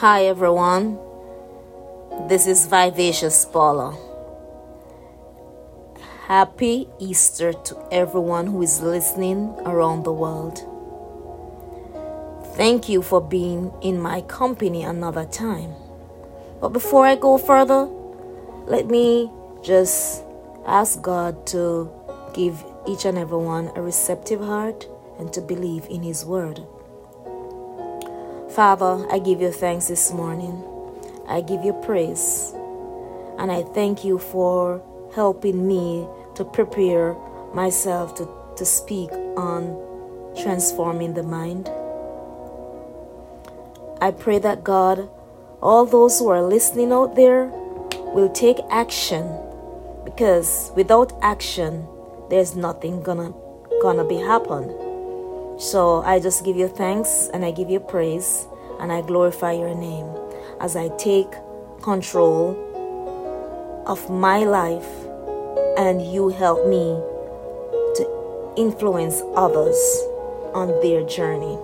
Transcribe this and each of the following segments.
Hi everyone, this is Vivacious Paula. Happy Easter to everyone who is listening around the world. Thank you for being in my company another time. But before I go further, let me just ask God to give each and everyone a receptive heart and to believe in His Word. Father, I give you thanks this morning. I give you praise. And I thank you for helping me to prepare myself to, to speak on transforming the mind. I pray that God, all those who are listening out there, will take action because without action, there's nothing gonna gonna be happen. So I just give you thanks and I give you praise and I glorify your name as I take control of my life and you help me to influence others on their journey.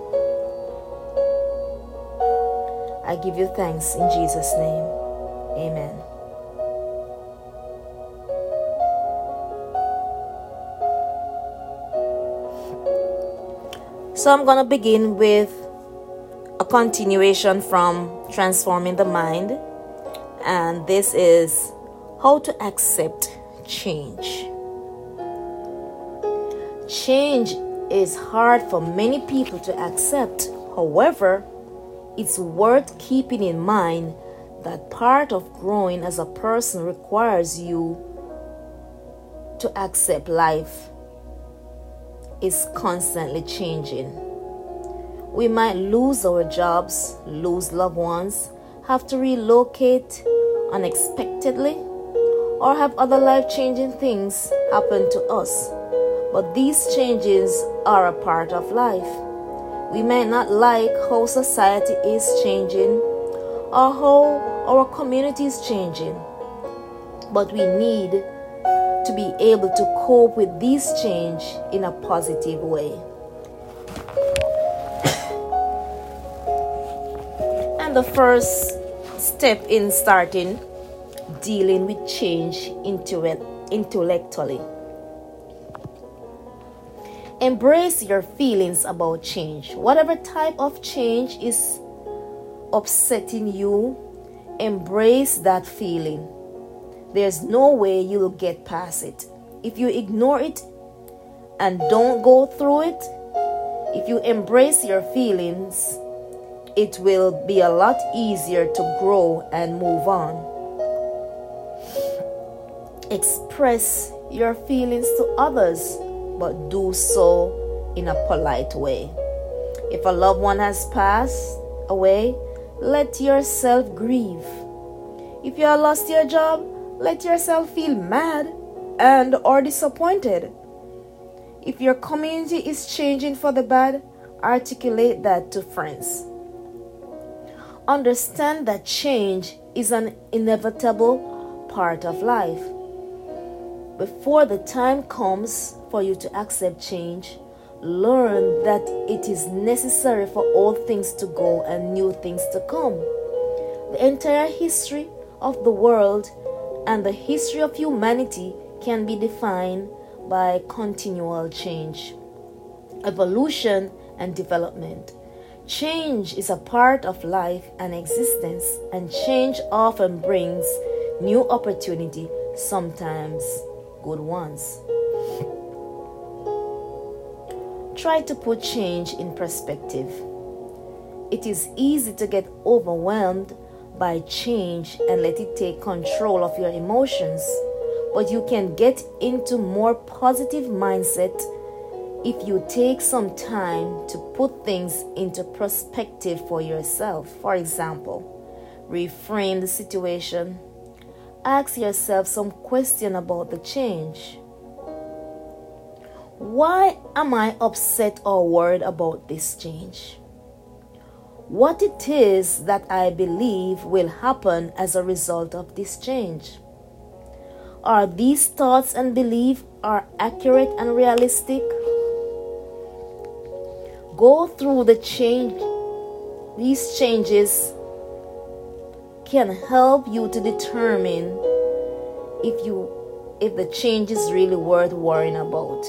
I give you thanks in Jesus' name. Amen. So I'm going to begin with a continuation from Transforming the Mind, and this is how to accept change. Change is hard for many people to accept. However, it's worth keeping in mind that part of growing as a person requires you to accept life is constantly changing. We might lose our jobs, lose loved ones, have to relocate unexpectedly, or have other life changing things happen to us. But these changes are a part of life. We may not like how society is changing or how our community is changing, but we need to be able to cope with this change in a positive way. The first step in starting dealing with change intellectually. Embrace your feelings about change. Whatever type of change is upsetting you, embrace that feeling. There's no way you'll get past it. If you ignore it and don't go through it, if you embrace your feelings, it will be a lot easier to grow and move on. Express your feelings to others but do so in a polite way. If a loved one has passed away, let yourself grieve. If you have lost your job, let yourself feel mad and or disappointed. If your community is changing for the bad, articulate that to friends. Understand that change is an inevitable part of life. Before the time comes for you to accept change, learn that it is necessary for old things to go and new things to come. The entire history of the world and the history of humanity can be defined by continual change, evolution, and development. Change is a part of life and existence, and change often brings new opportunity, sometimes good ones. Try to put change in perspective. It is easy to get overwhelmed by change and let it take control of your emotions, but you can get into more positive mindset if you take some time to put things into perspective for yourself. For example, reframe the situation. Ask yourself some question about the change. Why am I upset or worried about this change? What it is that I believe will happen as a result of this change? Are these thoughts and beliefs are accurate and realistic? Go through the change these changes can help you to determine if you if the change is really worth worrying about.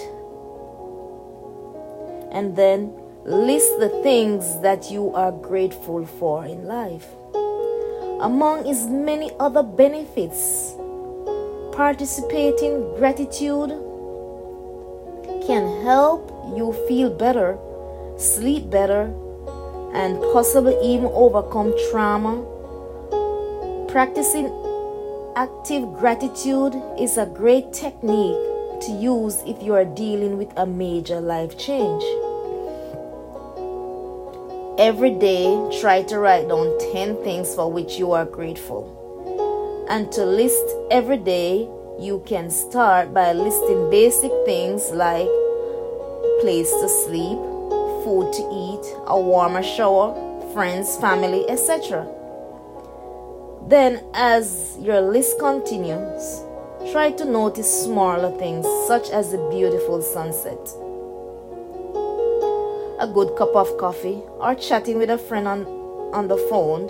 And then list the things that you are grateful for in life. Among its many other benefits, participating gratitude can help you feel better, sleep better, and possibly even overcome trauma. Practicing active gratitude is a great technique to use if you are dealing with a major life change. Every day, try to write down 10 things for which you are grateful. And to list every day, you can start by listing basic things like place to sleep, food to eat, a warmer shower, friends, family, etc. Then, as your list continues, try to notice smaller things such as the beautiful sunset, a good cup of coffee, or chatting with a friend on, on the phone.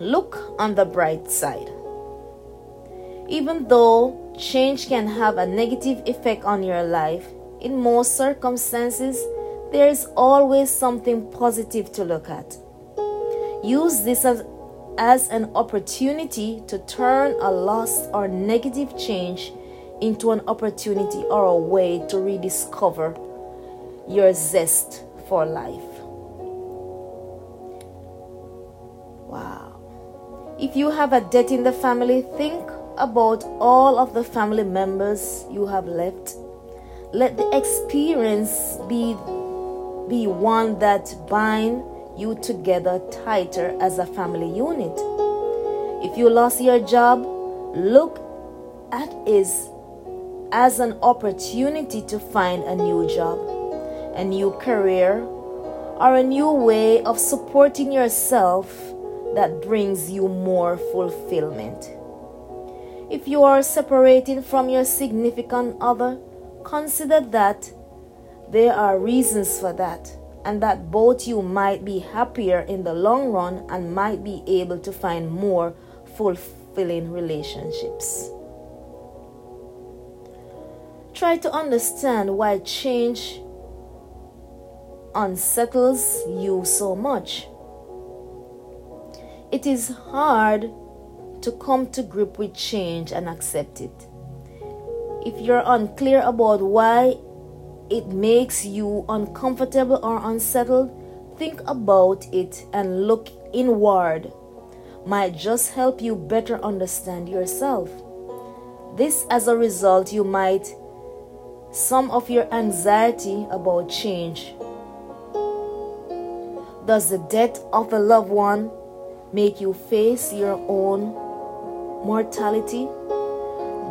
Look on the bright side. Even though change can have a negative effect on your life, in most circumstances, there is always something positive to look at. Use this as, as an opportunity to turn a loss or negative change into an opportunity or a way to rediscover your zest for life. Wow. If you have a debt in the family, think about all of the family members you have left. Let the experience be, be one that binds you together tighter as a family unit. If you lost your job, look at it as an opportunity to find a new job, a new career, or a new way of supporting yourself that brings you more fulfillment. If you are separating from your significant other, consider that there are reasons for that and that both you might be happier in the long run and might be able to find more fulfilling relationships. Try to understand why change unsettles you so much. It is hard to come to grip with change and accept it. If you're unclear about why it makes you uncomfortable or unsettled, think about it and look inward. Might just help you better understand yourself. This, as a result, you might some of your anxiety about change. Does the death of a loved one make you face your own mortality?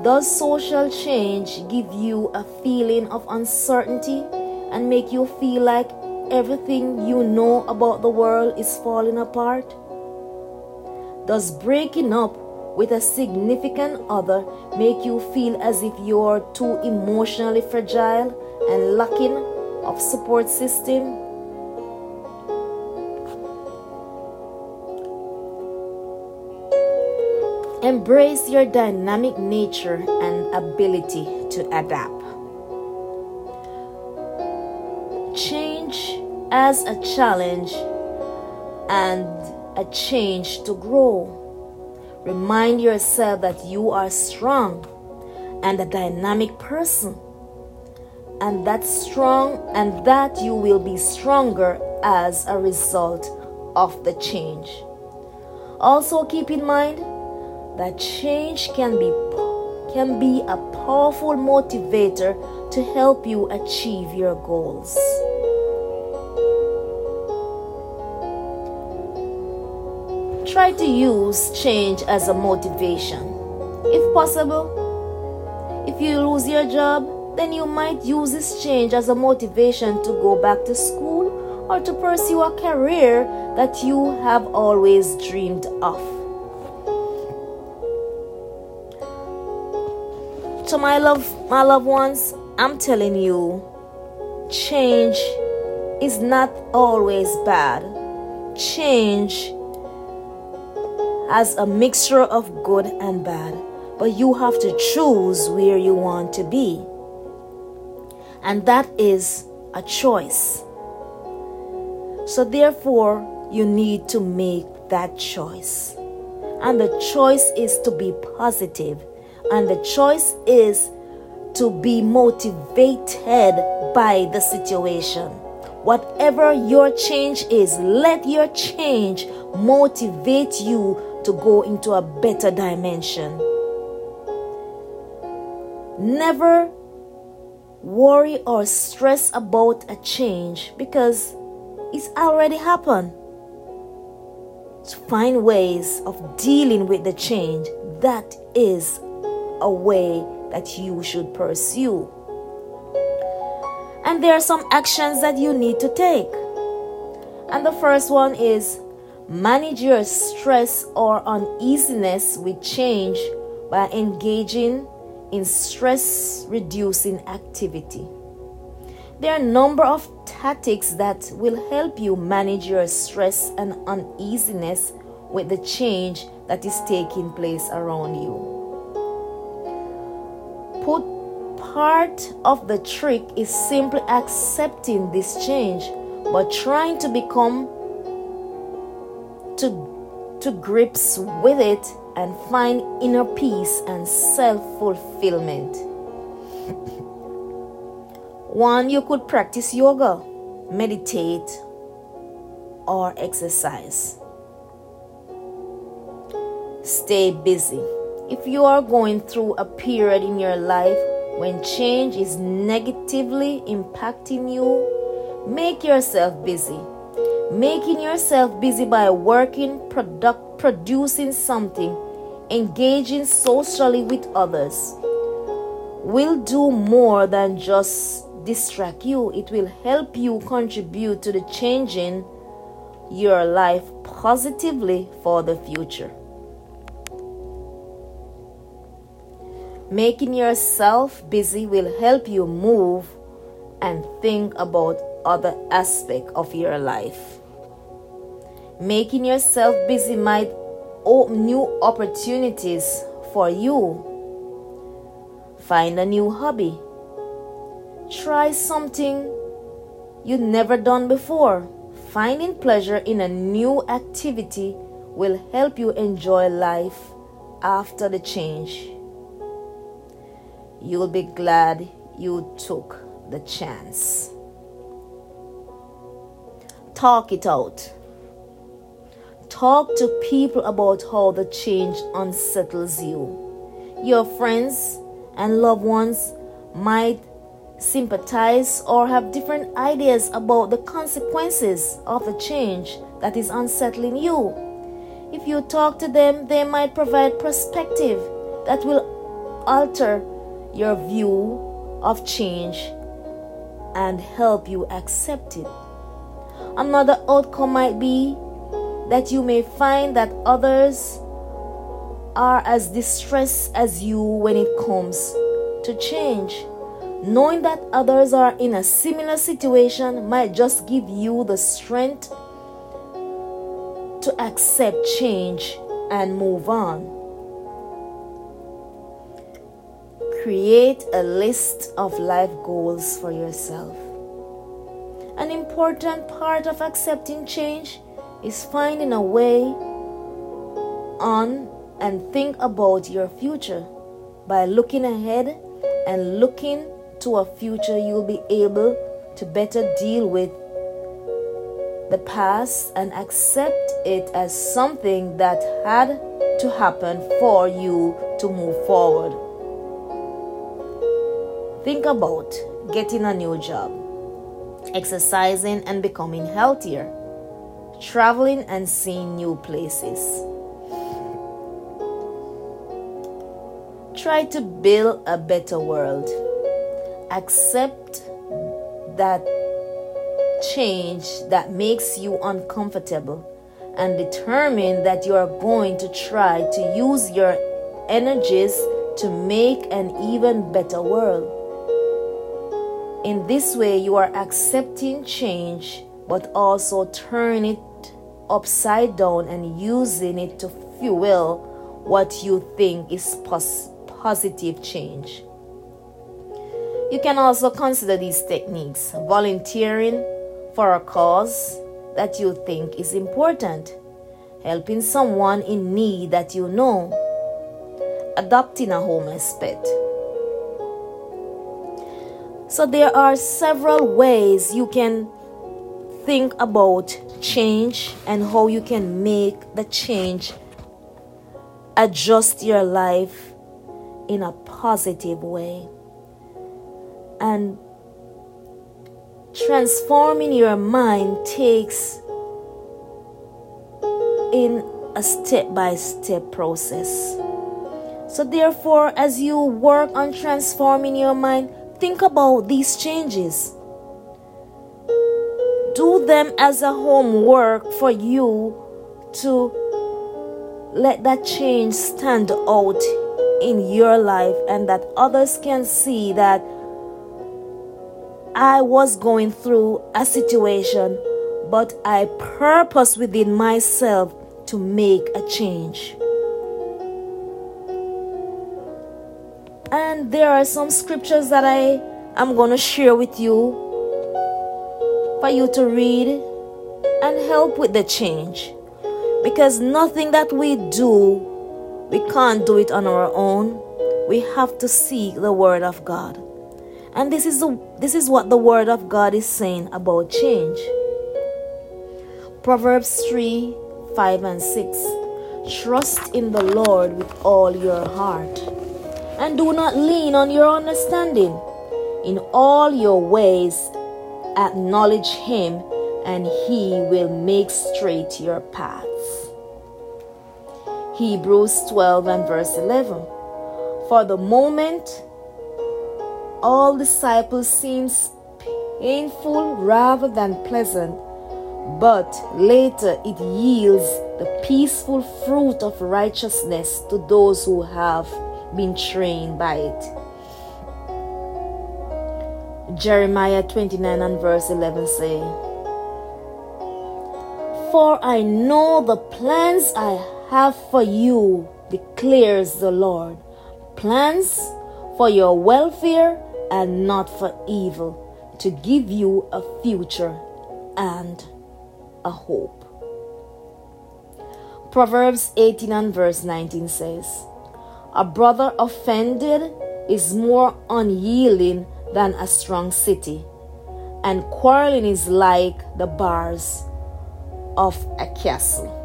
Does social change give you a feeling of uncertainty and make you feel like everything you know about the world is falling apart? Does breaking up with a significant other make you feel as if you're too emotionally fragile and lacking of support system? Embrace your dynamic nature and ability to adapt. Change as a challenge and a change to grow. Remind yourself that you are strong and a dynamic person, and that strong and that you will be stronger as a result of the change. Also, keep in mind that change can be can be a powerful motivator to help you achieve your goals. Try to use change as a motivation. If possible, if you lose your job, then you might use this change as a motivation to go back to school or to pursue a career that you have always dreamed of. So my love my loved ones, I'm telling you, change is not always bad. Change has a mixture of good and bad, but you have to choose where you want to be. And that is a choice. So, therefore, you need to make that choice. And the choice is to be positive, and the choice is to be motivated by the situation. Whatever your change is, let your change motivate you to go into a better dimension. Never worry or stress about a change because it's already happened. To find ways of dealing with the change, that is a way that you should pursue. And there are some actions that you need to take. And the first one is manage your stress or uneasiness with change by engaging in stress reducing activity. There are a number of tactics that will help you manage your stress and uneasiness with the change that is taking place around you. Put part of the trick is simply accepting this change, but trying to become to, to grips with it and find inner peace and self fulfillment. One, you could practice yoga, meditate, or exercise. Stay busy. If you are going through a period in your life when change is negatively impacting you, make yourself busy. Making yourself busy by working, product, producing something, engaging socially with others will do more than just distract you. It will help you contribute to the changing your life positively for the future. Making yourself busy will help you move and think about other aspects of your life. Making yourself busy might open new opportunities for you. Find a new hobby. Try something you've never done before. Finding pleasure in a new activity will help you enjoy life after the change. You'll be glad you took the chance. Talk it out. Talk to people about how the change unsettles you. Your friends and loved ones might sympathize or have different ideas about the consequences of the change that is unsettling you. If you talk to them, they might provide perspective that will alter your view of change and help you accept it. Another outcome might be that you may find that others are as distressed as you when it comes to change. Knowing that others are in a similar situation might just give you the strength to accept change and move on. Create a list of life goals for yourself. An important part of accepting change is finding a way on and think about your future by looking ahead and looking to a future you'll be able to better deal with the past and accept it as something that had to happen for you to move forward. Think about getting a new job, exercising and becoming healthier, traveling and seeing new places. Try to build a better world. Accept that change that makes you uncomfortable and determine that you are going to try to use your energies to make an even better world. In this way, you are accepting change, but also turning it upside down and using it to fuel what you think is pos- positive change. You can also consider these techniques volunteering for a cause that you think is important, helping someone in need that you know, adopting a homeless pet. So, there are several ways you can think about change and how you can make the change adjust your life in a positive way. And transforming your mind takes in a step by step process. So, therefore, as you work on transforming your mind, think about these changes do them as a homework for you to let that change stand out in your life and that others can see that I was going through a situation, but I purpose within myself to make a change. And there are some scriptures that I am going to share with you for you to read and help with the change. Because nothing that we do, we can't do it on our own. We have to seek the Word of God. And this is, the, this is what the Word of God is saying about change. Proverbs 3 5 and 6. Trust in the Lord with all your heart, and do not lean on your understanding. In all your ways, acknowledge him, and he will make straight your paths. Hebrews 12 and verse 11. For the moment, all disciples seems painful rather than pleasant, but later it yields the peaceful fruit of righteousness to those who have been trained by it. Jeremiah 29 and verse 11 say, For I know the plans I have for you, declares the Lord. Plans for your welfare and not for evil, to give you a future and a hope. Proverbs 18 and verse 19 says, A brother offended is more unyielding than a strong city, and quarreling is like the bars of a castle.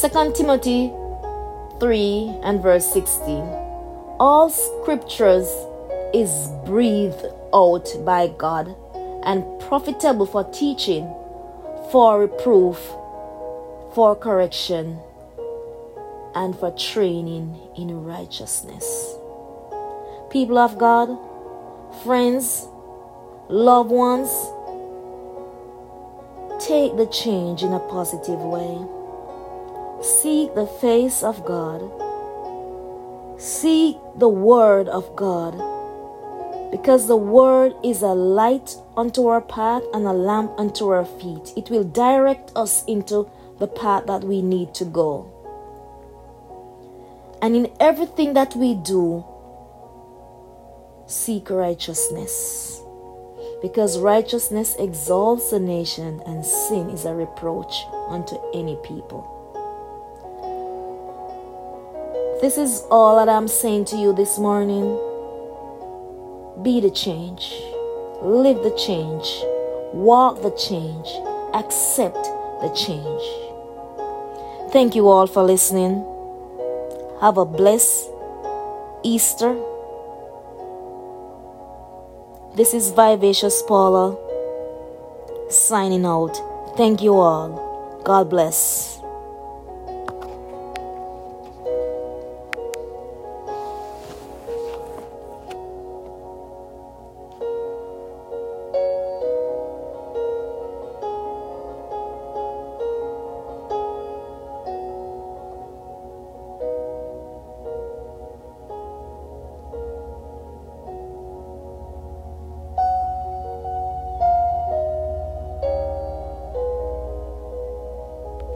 2 Timothy 3 and verse 16 All scriptures is breathed out by God and profitable for teaching, for reproof, for correction, and for training in righteousness people of God, friends, loved ones, take the change in a positive way. Seek the face of God. Seek the Word of God. Because the Word is a light unto our path and a lamp unto our feet. It will direct us into the path that we need to go. Everything that we do, seek righteousness. Because righteousness exalts a nation, and sin is a reproach unto any people. This is all that I'm saying to you this morning. Be the change, live the change, walk the change, accept the change. Thank you all for listening. Have a blessed Easter this is Vivacious Paula signing out. Thank you all. God bless.